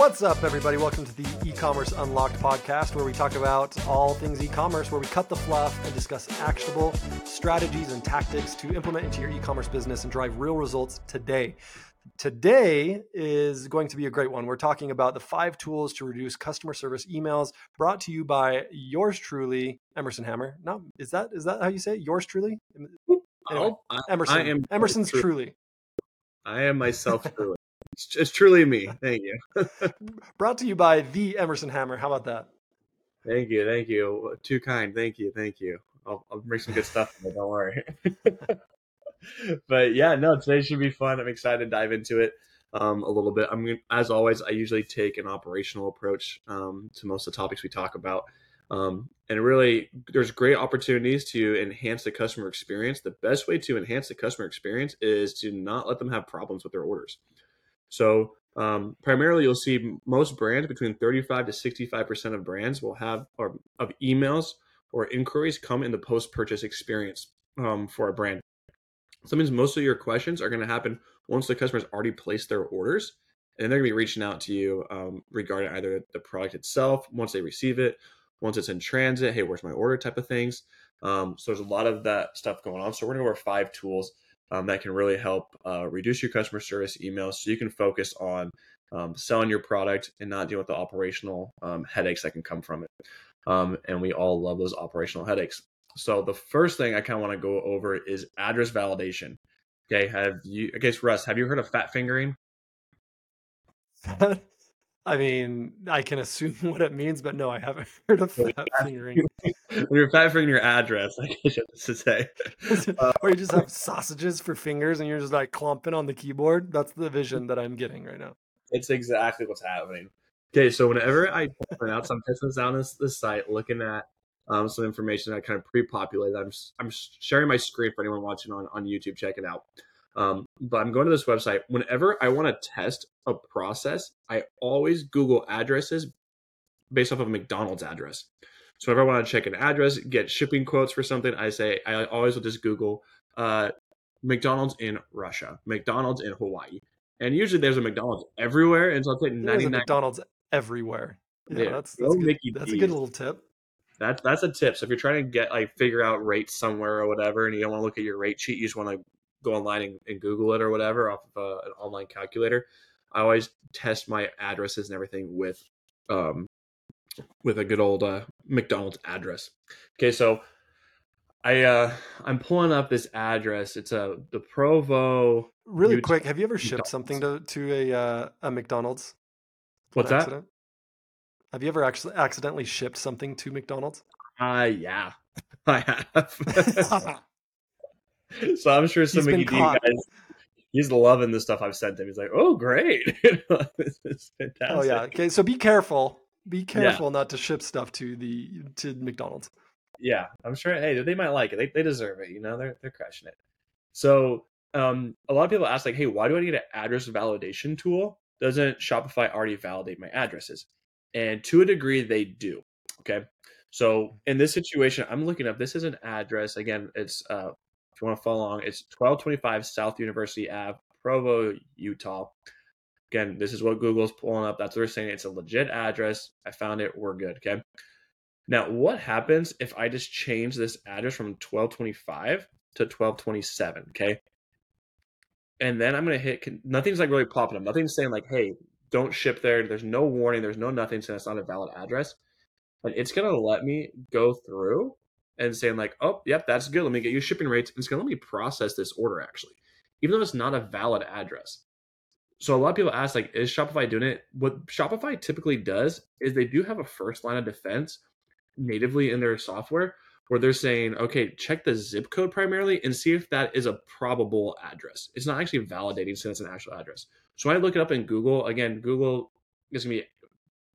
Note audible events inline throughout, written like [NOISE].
What's up, everybody? Welcome to the e-commerce unlocked podcast, where we talk about all things e-commerce, where we cut the fluff and discuss actionable strategies and tactics to implement into your e-commerce business and drive real results today. Today is going to be a great one. We're talking about the five tools to reduce customer service emails, brought to you by yours truly, Emerson Hammer. No, is that is that how you say it? Yours truly? Anyway, Oh, I, Emerson. I Emerson's true. truly. I am myself truly. [LAUGHS] It's, it's truly me. Thank you. [LAUGHS] Brought to you by the Emerson Hammer. How about that? Thank you. Thank you. Too kind. Thank you. Thank you. I'll, I'll bring some good stuff. Don't worry. [LAUGHS] but yeah, no, today should be fun. I'm excited to dive into it um, a little bit. I'm as always, I usually take an operational approach um, to most of the topics we talk about. Um, and really, there's great opportunities to enhance the customer experience. The best way to enhance the customer experience is to not let them have problems with their orders. So, um, primarily, you'll see most brands between 35 to 65 percent of brands will have or of emails or inquiries come in the post-purchase experience um, for a brand. So that means most of your questions are going to happen once the customer's already placed their orders, and they're going to be reaching out to you um, regarding either the product itself once they receive it, once it's in transit. Hey, where's my order? Type of things. Um, so there's a lot of that stuff going on. So we're going to go over five tools um, that can really help uh, reduce your customer service emails, so you can focus on um, selling your product and not deal with the operational um, headaches that can come from it. Um, and we all love those operational headaches. So the first thing I kind of want to go over is address validation. Okay, have you? I guess Russ, have you heard of fat fingering? [LAUGHS] I mean, I can assume [LAUGHS] what it means, but no, I haven't [LAUGHS] heard of fat fingering. [LAUGHS] when you're fat fingering your address, I guess you have to say. or you just have sausages for fingers and you're just like clumping on the keyboard. That's the vision that I'm getting right now. It's exactly what's happening. Okay, so whenever I print out, so I'm testing this down this, this site, looking at um, some information that I kind of pre-populated. I'm I'm sharing my screen for anyone watching on on YouTube. Check it out. Um, but I'm going to this website. Whenever I want to test a process, I always Google addresses based off of a McDonald's address. So whenever I want to check an address, get shipping quotes for something, I say I always will just Google uh, McDonald's in Russia, McDonald's in Hawaii, and usually there's a McDonald's everywhere. And so I'll take There's a 99. McDonald's everywhere. Yeah, Yeah, that's that's, good. That's a good little tip. That's that's a tip. So if you're trying to get like figure out rates somewhere or whatever, and you don't want to look at your rate sheet, you just want to go online and, and Google it or whatever off of uh, an online calculator. I always test my addresses and everything with um with a good old uh, McDonald's address. Okay, so I uh I'm pulling up this address. It's a the Provo. Really Utah quick, have you ever shipped McDonald's. something to to a uh, a McDonald's? What's that? accident? Have you ever actually accidentally shipped something to McDonald's? Uh yeah, [LAUGHS] I have. [LAUGHS] so I'm sure some of you guys, he's loving the stuff I've sent him. He's like, oh great, [LAUGHS] [LAUGHS] this is fantastic. oh yeah. Okay, so be careful. Be careful not to ship stuff to the to McDonald's. yeah. I'm sure. Hey, they might like it. They they deserve it. You know, they're they're crushing it. So um, a lot of people ask like, hey, why do I need an address validation tool? Doesn't Shopify already validate my addresses? And to a degree, they do. Okay. So in this situation, I'm looking up. This is an address. Again, it's uh, if you want to follow along, it's 1225 South University Ave, Provo, Utah. Again, this is what Google's pulling up. That's what they're saying. It's a legit address. I found it. We're good. Okay. Now, what happens if I just change this address from 1225 to 1227? Okay. And then I'm going to hit, nothing's like really popping up. Nothing's saying like, hey, don't ship there. There's no warning. There's no nothing saying it's not a valid address. But it's going to let me go through and saying like, oh, yep, that's good. Let me get you shipping rates. It's going to let me process this order actually, even though it's not a valid address. So a lot of people ask like, is Shopify doing it? What Shopify typically does is they do have a first line of defense natively in their software where they're saying, okay, check the zip code primarily and see if that is a probable address. It's not actually validating since it's an actual address. So when I look it up in Google, again, Google is gonna be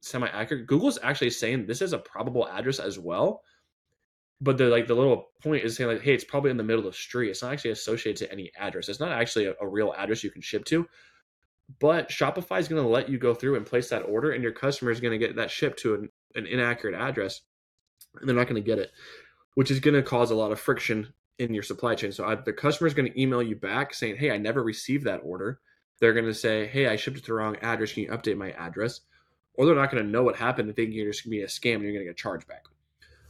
semi-accurate. Google's actually saying this is a probable address as well. But the like the little point is saying like, hey, it's probably in the middle of the street. It's not actually associated to any address. It's not actually a, a real address you can ship to. But Shopify is going to let you go through and place that order, and your customer is going to get that shipped to an, an inaccurate address, and they're not going to get it, which is going to cause a lot of friction in your supply chain. So I, the customer is going to email you back saying, "Hey, I never received that order." They're going to say, "Hey, I shipped it to the wrong address. Can you update my address?" or they're not going to know what happened and thinking you're just going to be a scam and you're going to get charged back.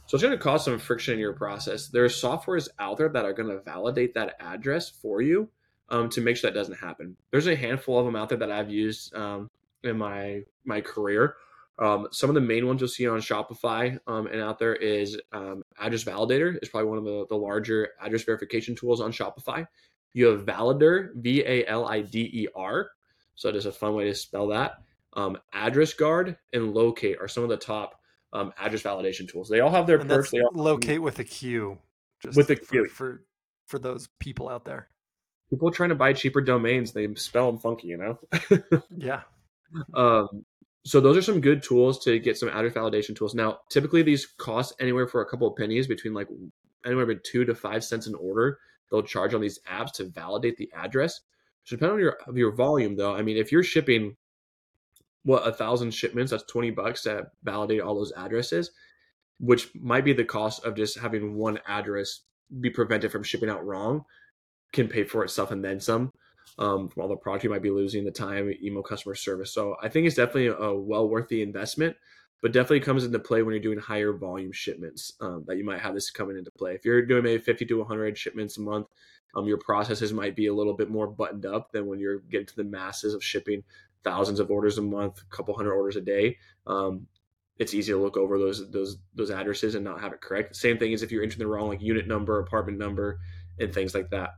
So it's going to cause some friction in your process. There are softwares out there that are going to validate that address for you um, to make sure that doesn't happen. There's a handful of them out there that I've used um, in my my career. Um, some of the main ones you'll see on Shopify um, and out there is um, Address Validator is probably one of the, the larger address verification tools on Shopify. You have Valider, V A L I D E R. So is a fun way to spell that. Um, address Guard and Loqate are some of the top um, address validation tools. They all have their And perks. They all Loqate with a Q. Just With a for, Q. for for those people out there. people trying to buy cheaper domains. They spell them funky, you know. [LAUGHS] Yeah. Um, so those are some good tools to get some address validation tools. Now, typically these cost anywhere for a couple of pennies, between like anywhere between two to five cents an order. They'll charge on these apps to validate the address. So depending on your of your volume, though, I mean, if you're shipping what a thousand shipments, that's twenty bucks to validate all those addresses, which might be the cost of just having one address be prevented from shipping out wrong, can pay for itself and then some um, from all the product you might be losing, the time, email customer service. So I think it's definitely a well worth the investment, but definitely comes into play when you're doing higher volume shipments um, that you might have this coming into play. If you're doing maybe 50 to 100 shipments a month, um, your processes might be a little bit more buttoned up than when you're getting to the masses of shipping thousands of orders a month, a couple hundred orders a day. Um, it's easy to look over those those those addresses and not have it correct. Same thing as if you're entering the wrong like unit number, apartment number, and things like that.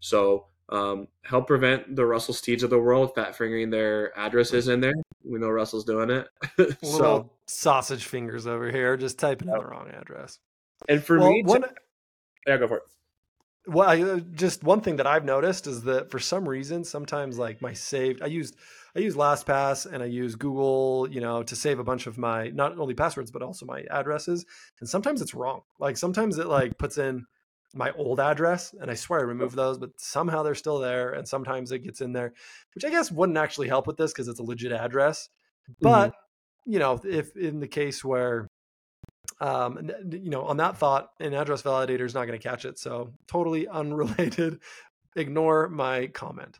So um, help prevent the Russell Steeds of the world fat fingering their addresses in there. We know Russell's doing it. [LAUGHS] so Little sausage fingers over here, just typing in the wrong address. and for well, me, one, yeah, go for it. well, I, uh, just one thing that I've noticed is that for some reason, sometimes like my saved, I used I use LastPass and I use Google, you know, to save a bunch of my not only passwords but also my addresses. And sometimes it's wrong. Like sometimes it like puts in my old address, and I swear I removed those, but somehow they're still there. And sometimes it gets in there, which I guess wouldn't actually help with this because it's a legit address. But you know, if in the case where um, you know, on that thought, an address validator is not going to catch it. So totally [LAUGHS] unrelated. Ignore my comment.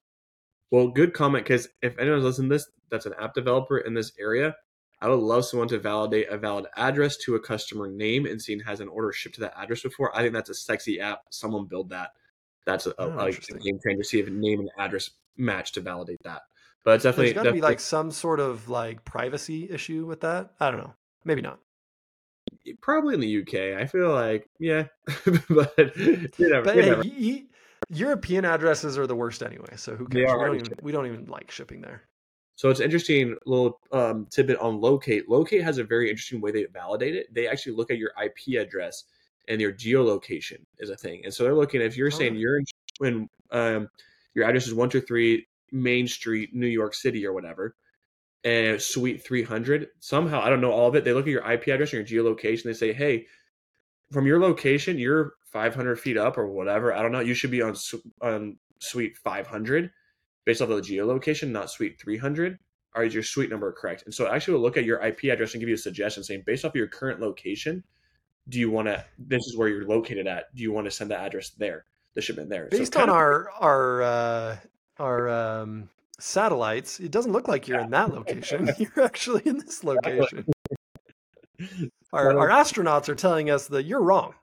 Well, good comment because if anyone's listening to this, that's an app developer in this area, I would love someone to validate a valid address to a customer name and seeing has an order shipped to that address before. I think that's a sexy app. Someone build that. That's a, Oh, a, a game changer. See if a name and address match to validate that. But it's definitely There's got to be like some sort of like privacy issue with that. I don't know. Maybe not. probably in the UK. I feel like yeah, [LAUGHS] but you never. But you hey, never. y- y- European addresses are the worst anyway. So who cares? We don't, even, we don't even like shipping there. So it's interesting little um, tidbit on Loqate. Loqate has a very interesting way they validate it. They actually look at your IP address and your geolocation is a thing. And so they're looking if you're saying Oh. you're in when um, your address is one two three Main Street, New York City, or whatever, and Suite three hundred. Somehow I don't know all of it. They look at your IP address and your geolocation. They say, hey, from your location, you're 500 feet up or whatever. I don't know. You should be on on Suite 500 based off of the geolocation, not suite 300. Or is your suite number correct? And so it actually will look at your IP address and give you a suggestion saying, based off of your current location, do you want to, this is where you're located at. Do you want to send the address there, the shipment there? So Based kind on of- our our uh, our um, satellites, it doesn't look like you're in that location. [LAUGHS] You're actually in this location. Our, our astronauts are telling us that you're wrong.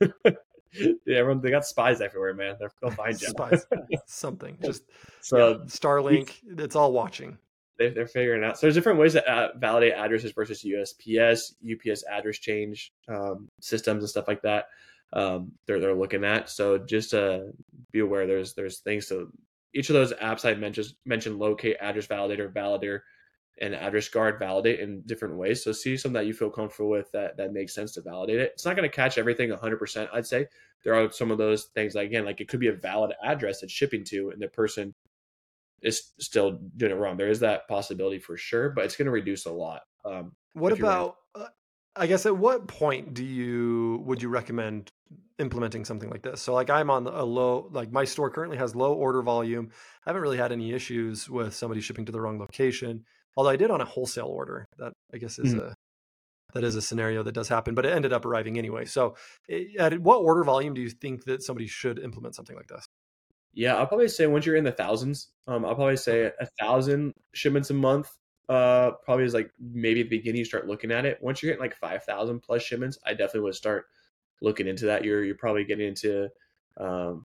[LAUGHS] [LAUGHS] yeah, everyone, they got spies everywhere, man. They're, they'll find you. Spies, [LAUGHS] something. Just So yeah, Starlink. It's all watching. they, they're figuring out. So there's different ways to uh, validate addresses versus USPS, UPS address change um, systems and stuff like that. Um, they're they're looking at. So just uh, be aware. There's there's things to each of those apps I mentioned mentioned Loqate, address validator, validator, and address guard validate in different ways. So see something that you feel comfortable with that that makes sense to validate it. It's not going to catch everything 100%. I'd say there are some of those things. Like, again, like it could be a valid address it's shipping to, and the person is still doing it wrong. There is that possibility for sure, but it's going to reduce a lot. Um, What if you're right. about? Uh, I guess at what point do you would you recommend implementing something like this? So like I'm on a low like my store currently has low order volume. I haven't really had any issues with somebody shipping to the wrong location. Although I did on a wholesale order. That I guess is Mhm. a that is a scenario that does happen, but it ended up arriving anyway. So eh, at what order volume do you think that somebody should implement something like this? Yeah, I'll probably say once you're in the thousands, um, I'll probably say a thousand shipments a month uh, probably is like maybe at the beginning you start looking at it. Once you're getting like five thousand plus shipments, I definitely would start looking into that. You're you're probably getting into um,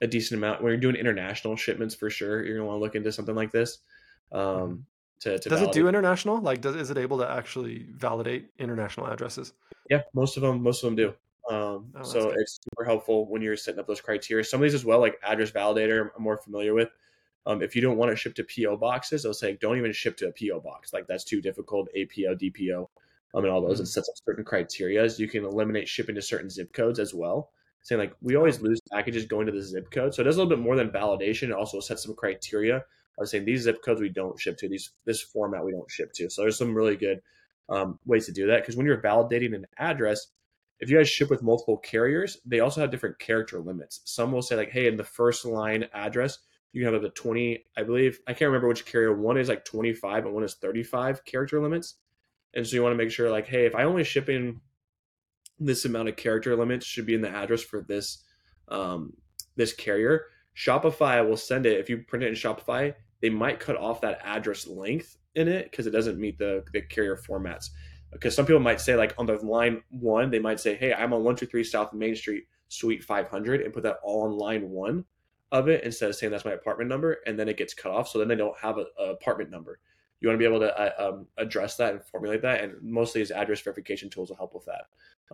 a decent amount when you're doing international shipments for sure. You're gonna want to look into something like this. Mm-hmm. Um, to, to Does it do international? Like, does, is it able to actually validate international addresses? Yeah, most of them, most of them do. Um, Oh, so it's super helpful when you're setting up those criteria. Some of these as well, like address validator, I'm more familiar with. Um, if you don't want to ship to PO boxes, they'll say don't even ship to a PO box. Like that's too difficult. APO, DPO, um, and all those. Mhm. It sets up certain criteria. You can eliminate shipping to certain zip codes as well. Saying like we always lose packages going to the zip code, so it does a little bit more than validation. It also sets some criteria of saying these zip codes we don't ship to, these this format we don't ship to. So there's some really good um, ways to do that because when you're validating an address, if you guys ship with multiple carriers, they also have different character limits. Some will say like, hey, in the first line address, you can have up to 20, I believe, I can't remember which carrier. One is like 25 and one is 35 character limits. And so you want to make sure like, hey, if I only ship in this amount of character limits should be in the address for this um, this carrier. Shopify will send it if you print it in Shopify. They might cut off that address length in it because it doesn't meet the, the carrier formats. Because some people might say like on the line one, they might say, "Hey, I'm on one two three South Main Street, Suite 500," and put that all on line one of it instead of saying that's my apartment number, and then it gets cut off. So then they don't have a, a apartment number. You want to be able to uh, um, address that and formulate that, and mostly these address verification tools will help with that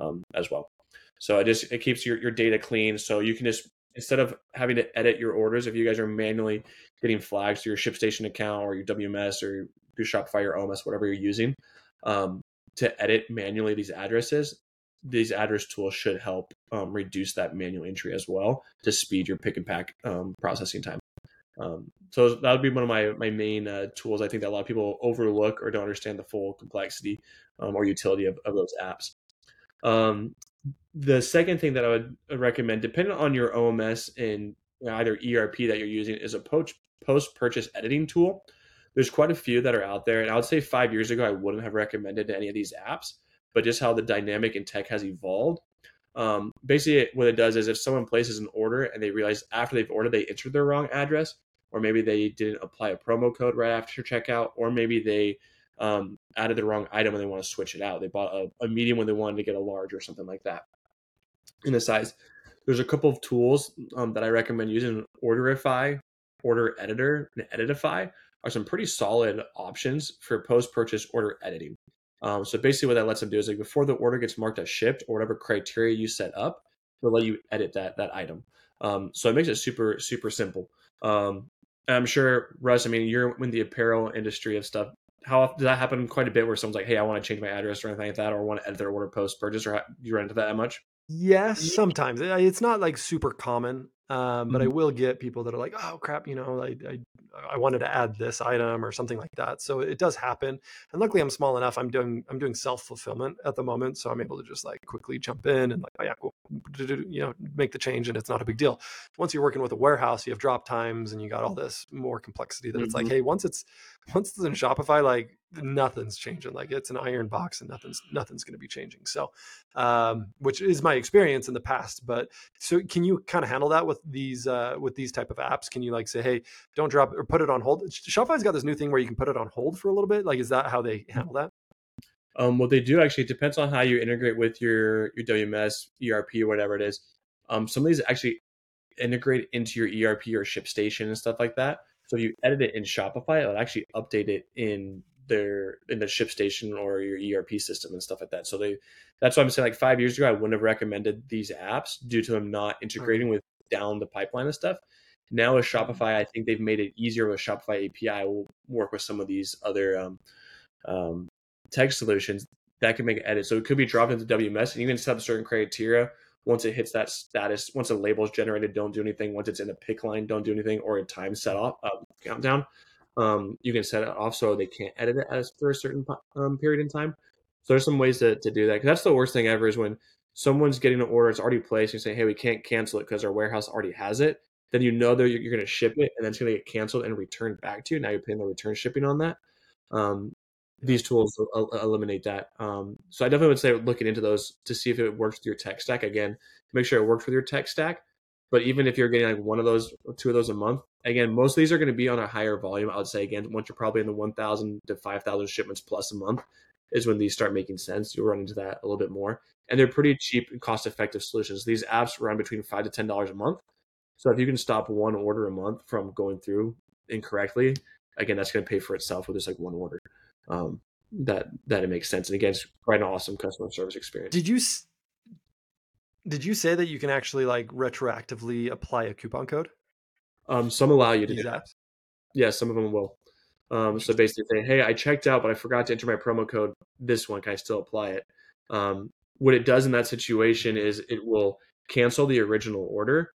um, as well. So it just it keeps your, your data clean. So you can just instead of having to edit your orders, if you guys are manually getting flags to your ShipStation account or your WMS or your Shopify or OMS, whatever you're using, um, to edit manually these addresses, these address tools should help um, reduce that manual entry as well to speed your pick and pack um, processing time. Um, so that would be one of my my main uh, tools. I think that a lot of people overlook or don't understand the full complexity um, or utility of, of those apps. Um, the second thing that I would recommend, depending on your OMS and either ERP that you're using, is a post purchase editing tool. There's quite a few that are out there, and I would say five years ago I wouldn't have recommended any of these apps, but just how the dynamic in tech has evolved. Um, basically, what it does is if someone places an order and they realize after they've ordered they entered their wrong address, or maybe they didn't apply a promo code right after checkout, or maybe they um, added the wrong item and they want to switch it out. They bought a, a medium when they wanted to get a large or something like that in the size. There's a couple of tools um, that I recommend using. Orderify, Order Editor, and Editify are some pretty solid options for post-purchase order editing. Um, so basically, what that lets them do is like before the order gets marked as shipped or whatever criteria you set up, it'll let you edit that that item. Um, so it makes it super super simple. Um, I'm sure Russ, I mean, you're in the apparel industry of stuff. How often does that happen? Quite a bit, where someone's like, "Hey, I want to change my address or anything like that, or want to edit their order post purchase." Or how, you run into that much? Yes, sometimes Uh, it's not like super common, um, but I Mhm. will get people that are like, "Oh crap," you know, I, I I wanted to add this item or something like that. So it does happen, and luckily I'm small enough. I'm doing I'm doing self fulfillment at the moment, so I'm able to just like quickly jump in and like, oh yeah, cool, you know, make the change, and it's not a big deal. Once you're working with a warehouse, you have drop times, and you got all this more complexity that it's like, Mhm. hey, once it's once it's in Shopify, like nothing's changing. Like it's an iron box, and nothing's nothing's going to be changing. So um, which is my experience in the past. But so can you kind of handle that with these uh, with these type of apps? Can you like say, hey, don't drop or put it on hold? Shopify's got this new thing where you can put it on hold for a little bit. Like, is that how they handle that? Um, what they do actually it depends on how you integrate with your your WMS, ERP, whatever it is. Um, some of these actually integrate into your ERP or ShipStation and stuff like that. So if you edit it in Shopify, it'll actually update it in their in the ShipStation or your ERP system and stuff like that. So they that's why I'm saying like five years ago I wouldn't have recommended these apps due to them not integrating with down the pipeline and stuff. Now with Shopify, I think they've made it easier with Shopify API. We'll work with some of these other um, um, tech solutions that can make an edit. So it could be dropped into WMS, and you can set up certain criteria. Once it hits that status, once a label is generated, don't do anything. Once it's in a pick line, don't do anything, or a time set off uh, countdown. Um, you can set it off so they can't edit it as for a certain um, period in time. So there's some ways to, to do that. Because that's the worst thing ever is when someone's getting an order, it's already placed, and you say, hey, we can't cancel it because our warehouse already has it. Then you know that you're, you're going to ship it, and then it's going to get canceled and returned back to you. Now you're paying the return shipping on that. Um, these tools eliminate that. Um, so I definitely would say looking into those to see if it works with your tech stack. Again, to make sure it works with your tech stack. But even if you're getting like one of those, two of those a month, again, most of these are going to be on a higher volume. I would say again, once you're probably in the 1,000 to 5,000 shipments plus a month, is when these start making sense. You'll run into that a little bit more, and they're pretty cheap and cost effective solutions. These apps run between five to ten dollars a month. So if you can stop one order a month from going through incorrectly, again, that's going to pay for itself with just like one order. Um, that that it makes sense, and again, it's quite an awesome customer service experience. Did you did you say that you can actually like retroactively apply a coupon code? Um, some allow you to do that. Yeah, some of them will. Um, so basically say, hey, I checked out, but I forgot to enter my promo code. This one, can I still apply it? Um, what it does in that situation is it will cancel the original order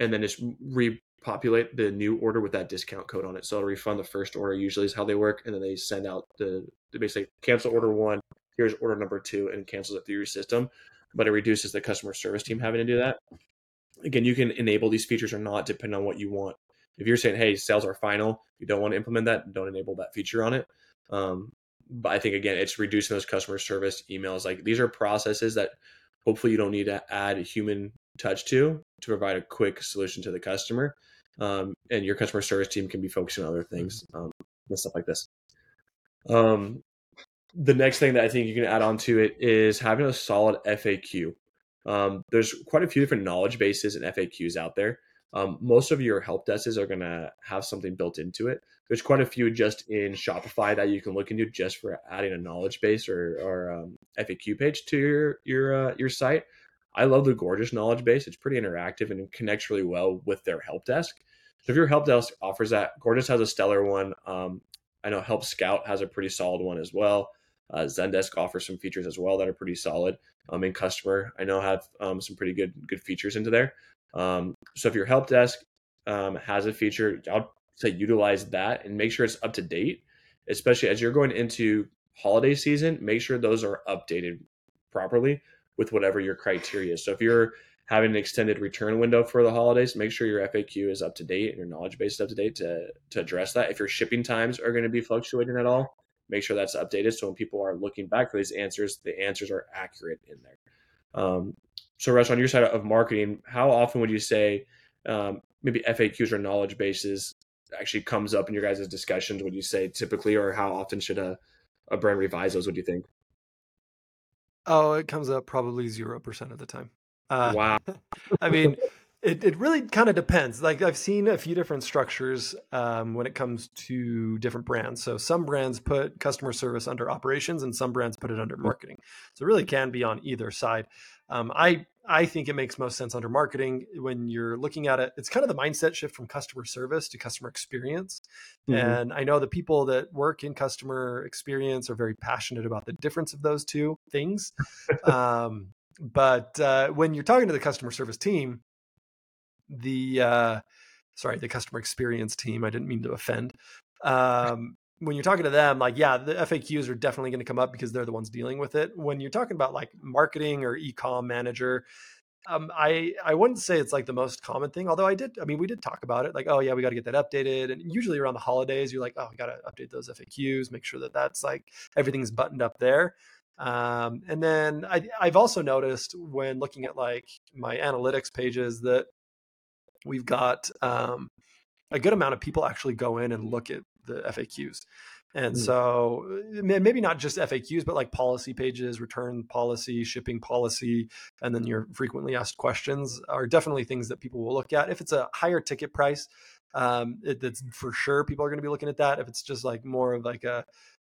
and then just repopulate the new order with that discount code on it. So it'll refund the first order, usually is how they work. And then they send out the, they basically cancel order one, here's order number two, and cancels it through your system. But it reduces the customer service team having to do that. Again, you can enable these features or not depending on what you want if you're saying, hey, sales are final, you don't want to implement that, don't enable that feature on it. Um, but I think again, it's reducing those customer service emails. Like these are processes that hopefully you don't need to add a human touch to to provide a quick solution to the customer. Um, and your customer service team can be focusing on other things um, and stuff like this. Um, the next thing that I think you can add on to it is having a solid FAQ. Um, there's quite a few different knowledge bases and FAQs out there. Um, most of your help desks are going to have something built into it. There's quite a few just in Shopify that you can look into just for adding a knowledge base or, or um, FAQ page to your your uh, your site. I love the Gorgias knowledge base. It's pretty interactive and connects really well with their help desk. So if your help desk offers that, Gorgias has a stellar one. Um, I know Help Scout has a pretty solid one as well. Uh, Zendesk offers some features as well that are pretty solid. Um, and Kustomer, I know have um, some pretty good good features into there. Um, so if your help desk um, has a feature, I'll say utilize that and make sure it's up to date, especially as you're going into holiday season. Make sure those are updated properly with whatever your criteria is. So if you're having an extended return window for the holidays, make sure your FAQ is up to date and your knowledge base is up to date to, to address that. If your shipping times are going to be fluctuating at all, make sure that's updated. So when people are looking back for these answers, the answers are accurate in there. Um, so, Russ, on your side of marketing, how often would you say um, maybe FAQs or knowledge bases actually comes up in your guys' discussions? Would you say typically, or how often should a, a brand revise those? What do you think? Oh, it comes up probably zero percent of the time. Uh, wow. [LAUGHS] I mean, it, it really kind of depends. Like I've seen a few different structures um, when it comes to different brands. So some brands put customer service under operations, and some brands put it under marketing. So it really can be on either side. Um, I I think it makes most sense under marketing when you're looking at it. It's kind of the mindset shift from customer service to customer experience. Mm-hmm. And I know the people that work in customer experience are very passionate about the difference of those two things. [LAUGHS] um, but uh, when you're talking to the customer service team, the uh, sorry, the customer experience team, I didn't mean to offend. Um, when you're talking to them, like, yeah, the FAQs are definitely going to come up because they're the ones dealing with it. When you're talking about like marketing or e-com manager, um, I I wouldn't say it's like the most common thing. Although I did, I mean, we did talk about it. Like, oh yeah, we got to get that updated. And usually around the holidays, you're like, oh, we got to update those FAQs, make sure that that's like everything's buttoned up there. Um, and then I, I've also noticed when looking at like my analytics pages that we've got um, a good amount of people actually go in and look at the FAQs. And mm. so maybe not just FAQs, but like policy pages, return policy, shipping policy, and then your frequently asked questions are definitely things that people will look at. If it's a higher ticket price, um, it, that's for sure people are going to be looking at that. If it's just like more of like a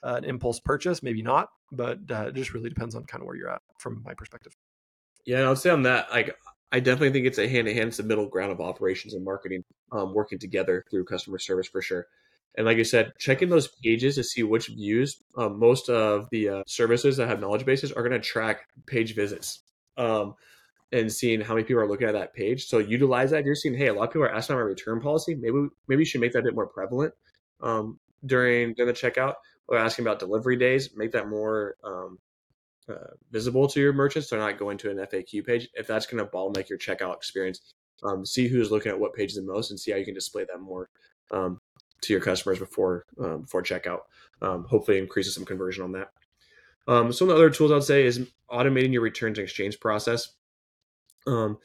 an impulse purchase, maybe not. But uh, it just really depends on kind of where you're at from my perspective. Yeah, I'll say on that, like I definitely think it's a hand in hand. It's the middle ground of operations and marketing um, working together through customer service for sure. And like I said, checking those pages to see which views. Um, most of the uh, services that have knowledge bases are going to track page visits um, and seeing how many people are looking at that page. So utilize that. You're seeing, hey, a lot of people are asking about my return policy. Maybe maybe you should make that a bit more prevalent um, during during the checkout. Or asking about delivery days, make that more um, uh, visible to your merchants. They're not going to an FAQ page. If that's going to bottleneck your checkout experience, um, see who's looking at what pages the most and see how you can display that more um, to your customers before um, before checkout. Um, hopefully, increases some conversion on that. Um, some of the other tools I'd say is automating your returns and exchange process. Um,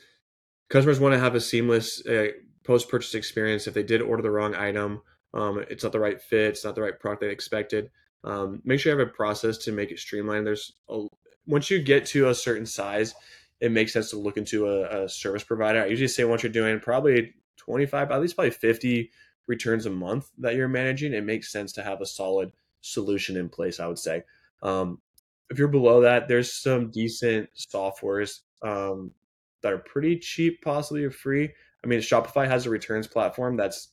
customers want to have a seamless uh, post purchase experience. If they did order the wrong item, it's not the right fit, it's not the right product they expected. Um, make sure you have a process to make it streamlined. There's a, once you get to a certain size, it makes sense to look into a, a service provider. I usually say once you're doing probably 25, at least probably 50 returns a month that you're managing, it makes sense to have a solid solution in place. I would say. Um, if you're below that, there's some decent softwares um, that are pretty cheap, possibly or free. I mean, Shopify has a returns platform that's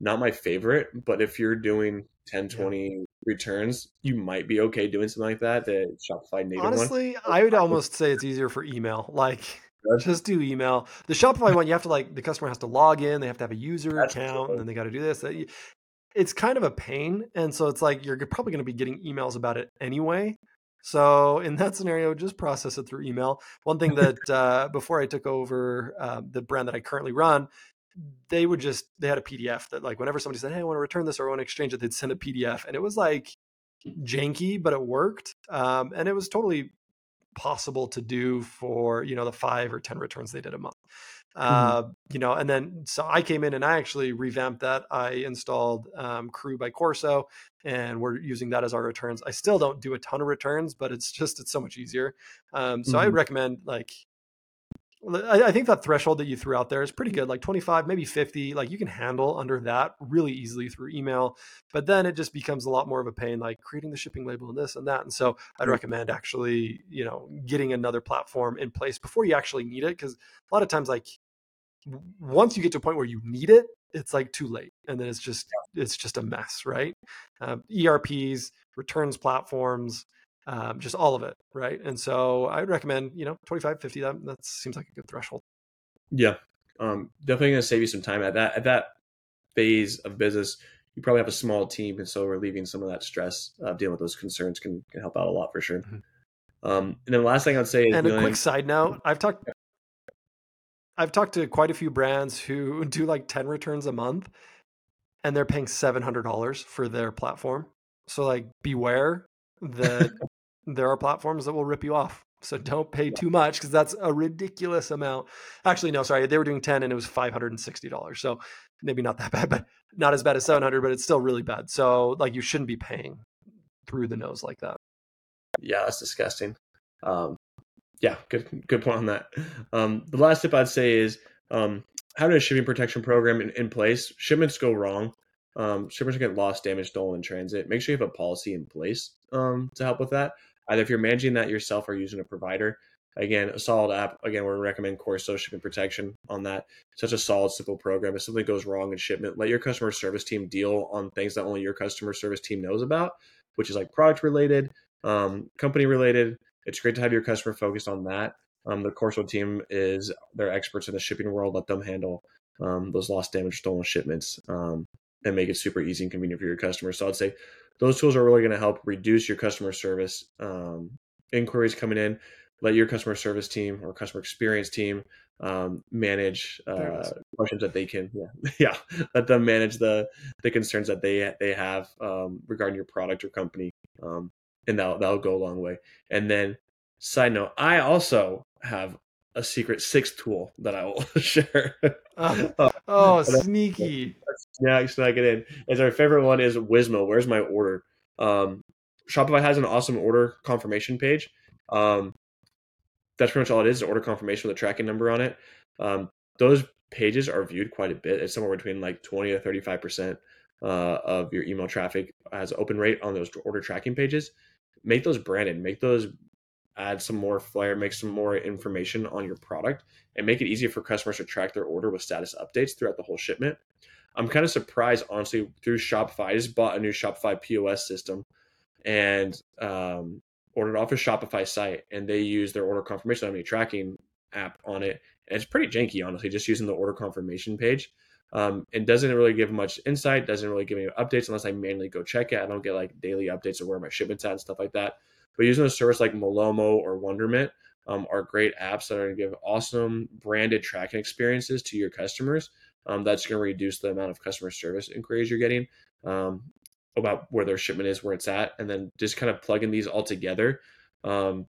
not my favorite, but if you're doing 10, 20 yeah. Returns, you might be okay doing something like that. The Shopify native Honestly, one. I would almost say it's easier for email. [LAUGHS] Like, just do email. The Shopify one, you have to like the customer has to log in, they have to have a user That's account, true. and then they got to do this. It's kind of a pain, and so it's like you're probably going to be getting emails about it anyway. So in that scenario, just process it through email. One thing that uh, before I took over uh, the brand that I currently run, they would just they had a PDF that like whenever somebody said, "Hey, I want to return this or I want to exchange it," they'd send a PDF, and it was like janky, but it worked, um, and it was totally possible to do for you know the five or ten returns they did a month. Mm-hmm. Uh, you know, and then so I came in and I actually revamped that. I installed um, Crew by Corso, and we're using that as our returns. I still don't do a ton of returns, but it's just it's so much easier. Um, so mm-hmm. I recommend like I, think that threshold that you threw out there is pretty good, like 25, maybe 50. Like you can handle under that really easily through email. But then it just becomes a lot more of a pain, like creating the shipping label and this and that. And so I'd recommend actually, you know, getting another platform in place before you actually need it. Cause a lot of times, like once you get to a point where you need it, it's like too late. And then it's just, it's just a mess, right? Uh, ERPs, returns platforms, um, just all of it, right? And so I would recommend, you know, 25, 50, that, that seems like a good threshold. Yeah. Um, definitely going to save you some time at that, at that phase of business. You probably have a small team. And so relieving some of that stress of dealing with those concerns can, can help out a lot for sure. Mm-hmm. Um, and then the last thing I'd say is, and a quick side note, I've talked, I've talked to quite a few brands who [LAUGHS] do like 10 returns a month and they're paying $700 for their platform. So like beware that there are platforms that will rip you off. So don't pay too much because that's a ridiculous amount. Actually, no, sorry, they were doing 10 and it was $560. So maybe not that [LAUGHS] bad, but not as bad as 700, but it's still really bad. So like you shouldn't be paying through the nose like that. Yeah, that's disgusting. Um, yeah, good good point on that. Um, the last tip I'd say is um, having a shipping protection program in, in place. Shipments go wrong um, shippers get lost, damaged, stolen in transit. Make sure you have a policy in place um, to help with that. Either if you're managing that yourself or using a provider. Again, a solid app. Again, we recommend Corso Shipping Protection on that. Such a solid, simple program. If something goes wrong in shipment, let your customer service team deal on things that only your customer service team knows about, which is like product related, um, company related. It's great to have your customer focused on that. Um, the Corso team is they're experts in the shipping world. Let them handle um, those lost, damaged, stolen shipments. Um, and make it super easy and convenient for your customers. So I'd say those tools are really going to help reduce your customer service um, inquiries coming in. Let your customer service team or customer experience team um, manage uh, questions that they can, yeah, [LAUGHS] yeah, let them manage the the concerns that they they have um, regarding your product or company, um, and that'll that'll go a long way. And then, side note, I also have a secret sixth tool that I will [LAUGHS] share. oh, oh sneaky. Yeah, snuck it in. As our favorite one is WISMO. Where's my order? Um, Shopify has an awesome order confirmation page. Um, that's pretty much all it is, an order confirmation with a tracking number on it. Um, those pages are viewed quite a bit. It's somewhere between like 20 to 35% uh, of your email traffic has open rate on those order tracking pages. Make those branded, make those add some more flair, make some more information on your product, and make it easier for customers to track their order with status updates throughout the whole shipment. I'm kind of surprised, honestly, through Shopify. I just bought a new Shopify POS system and um, ordered off a Shopify site, and they use their order confirmation I mean, tracking app on it. And it's pretty janky, honestly, just using the order confirmation page. Um, and doesn't really give much insight, doesn't really give me updates unless I manually go check it. I don't get like daily updates of where my shipment's at and stuff like that. But using a service like Malomo or Wonderment um, are great apps that are going to give awesome branded tracking experiences to your customers. Um, that's going to reduce the amount of customer service inquiries you're getting um, about where their shipment is, where it's at, and then just kind of plugging these all together. Um,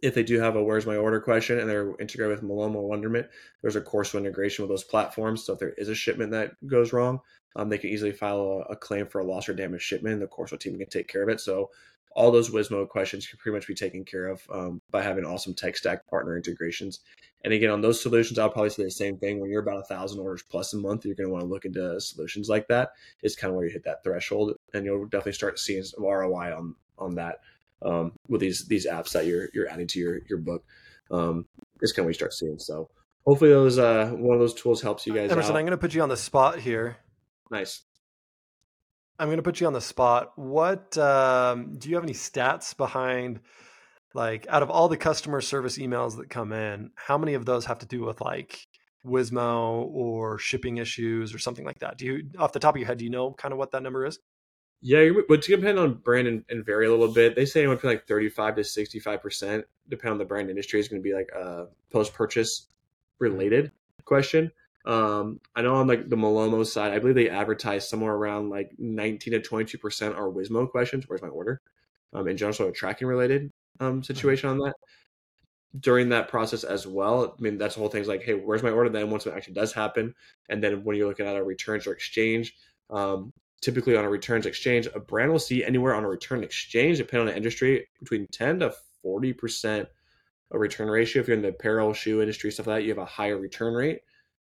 if they do have a where's my order question and they're integrated with Malomo or Wonderment, there's a Corso integration with those platforms. So if there is a shipment that goes wrong, um, they can easily file a, a, claim for a loss or damage shipment. The Corso team can take care of it. So all those WISMO questions can pretty much be taken care of um, by having awesome tech stack partner integrations. And again, on those solutions, I'll probably say the same thing. When you're about a thousand orders plus a month, you're going to want to look into solutions like that. It's kind of where you hit that threshold, and you'll definitely start seeing some ROI on on that um, with these these apps that you're you're adding to your your book. Um, it's kind of where you start seeing. So hopefully, those uh, one of those tools helps you guys. Emerson, out. I'm going to put you on the spot here. Nice. I'm going to put you on the spot. What um, do you have any stats behind? Like, out of all the customer service emails that come in, how many of those have to do with like WISMO or shipping issues or something like that? Do you, off the top of your head, do you know kind of what that number is? Yeah, but to depend on brand and, and, vary a little bit. They say anywhere between like 35 to 65 percent, depending on the brand industry, is going to be like a post purchase related question. Um, I know on like the Malomo side, I believe they advertise somewhere around like 19 to 22 percent are WISMO questions. Where's my order? Um, in general, sort of tracking related um, situation on that. During that process as well, I mean that's the whole thing. Is like, hey, where's my order? Then once it actually does happen, and then when you're looking at a returns or exchange, um, typically on a returns exchange, a brand will see anywhere on a return exchange, depending on the industry, between 10 to 40 percent a return ratio. If you're in the apparel, shoe industry, stuff like that, you have a higher return rate.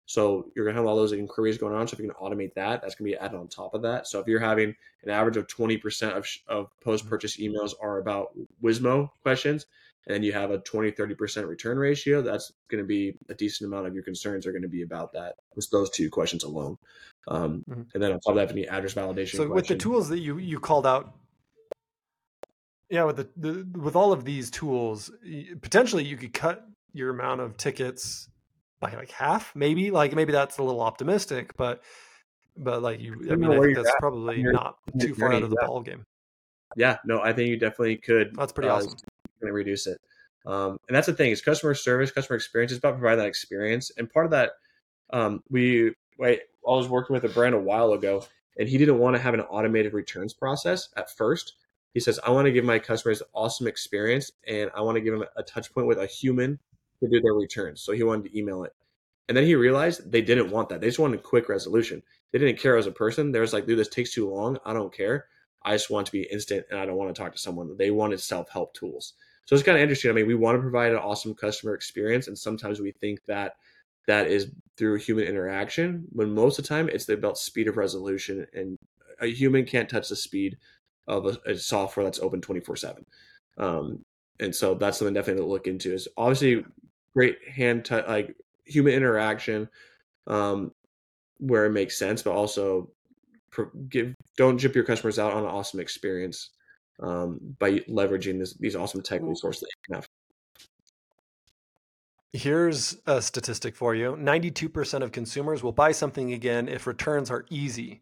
So you're going to have all those inquiries going on. So if you can automate that, that's going to be added on top of that. So if you're having an average of 20% of, of post purchase emails are about WISMO questions, and then you have a 20, 30% return ratio, that's going to be a decent amount of your concerns are going to be about that. Just those two questions alone. Um, mm-hmm. And then on top of that, any address validation. So question. with the tools that you, you called out, yeah, with the, the with all of these tools, potentially you could cut your amount of tickets by like half, maybe. Like maybe that's a little optimistic, but but like you, I mean, I think that's at. probably not too far out of the yeah. ball game. Yeah, no, I think you definitely could. That's pretty uh, awesome. Going to reduce it, um, and that's the thing is customer service, customer experience is about providing that experience, and part of that, um, we wait. I was working with a brand a while ago, and he didn't want to have an automated returns process at first. He says, "I want to give my customers awesome experience, and I want to give them a touch point with a human to do their returns. So he wanted to email it. And then he realized they didn't want that. They just wanted quick resolution. They didn't care as a person. They was like, dude, this takes too long. I don't care. I just want to be instant and I don't want to talk to someone. They wanted self help tools. So it's kind of interesting. I mean, we want to provide an awesome customer experience. And sometimes we think that that is through human interaction, when most of the time it's about speed of resolution. And a human can't touch the speed of a, a software that's open 24 7. Um, and so that's something definitely to look into is obviously great hand t- like human interaction um, where it makes sense, but also give don't jip your customers out on an awesome experience um, by leveraging this, these awesome tech resources that you have. Here's a statistic for you 92% of consumers will buy something again if returns are easy.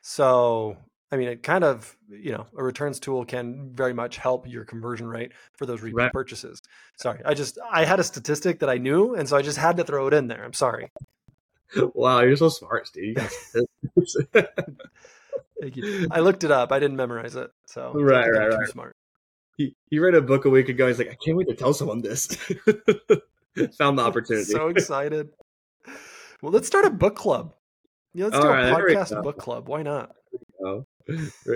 So I mean, it kind of, you know, a returns tool can very much help your conversion rate for those repeat right. purchases. Sorry, I just I had a statistic that I knew, and so I just had to throw it in there. I'm sorry. [LAUGHS] Wow, you're so smart, Steve. [LAUGHS] Thank you. I looked it up. I didn't memorize it, so right, right, right. smart. He, he read a book a week ago. He's like, I can't wait to tell someone this. [LAUGHS] Found the opportunity. so excited. Well, let's start a book club. Yeah, let's All do a right, podcast book club. Why not?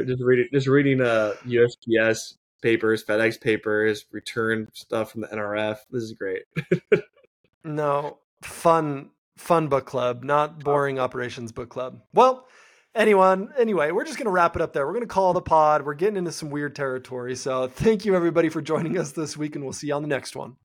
Just reading just reading uh USPS papers, FedEx papers, return stuff from the NRF. This is great. [LAUGHS] no, fun fun book club, not boring operations book club. Well, anyone, anyway, we're just going to wrap it up there. We're going to call the pod. We're getting into some weird territory. So, thank you everybody for joining us this week and we'll see you on the next one.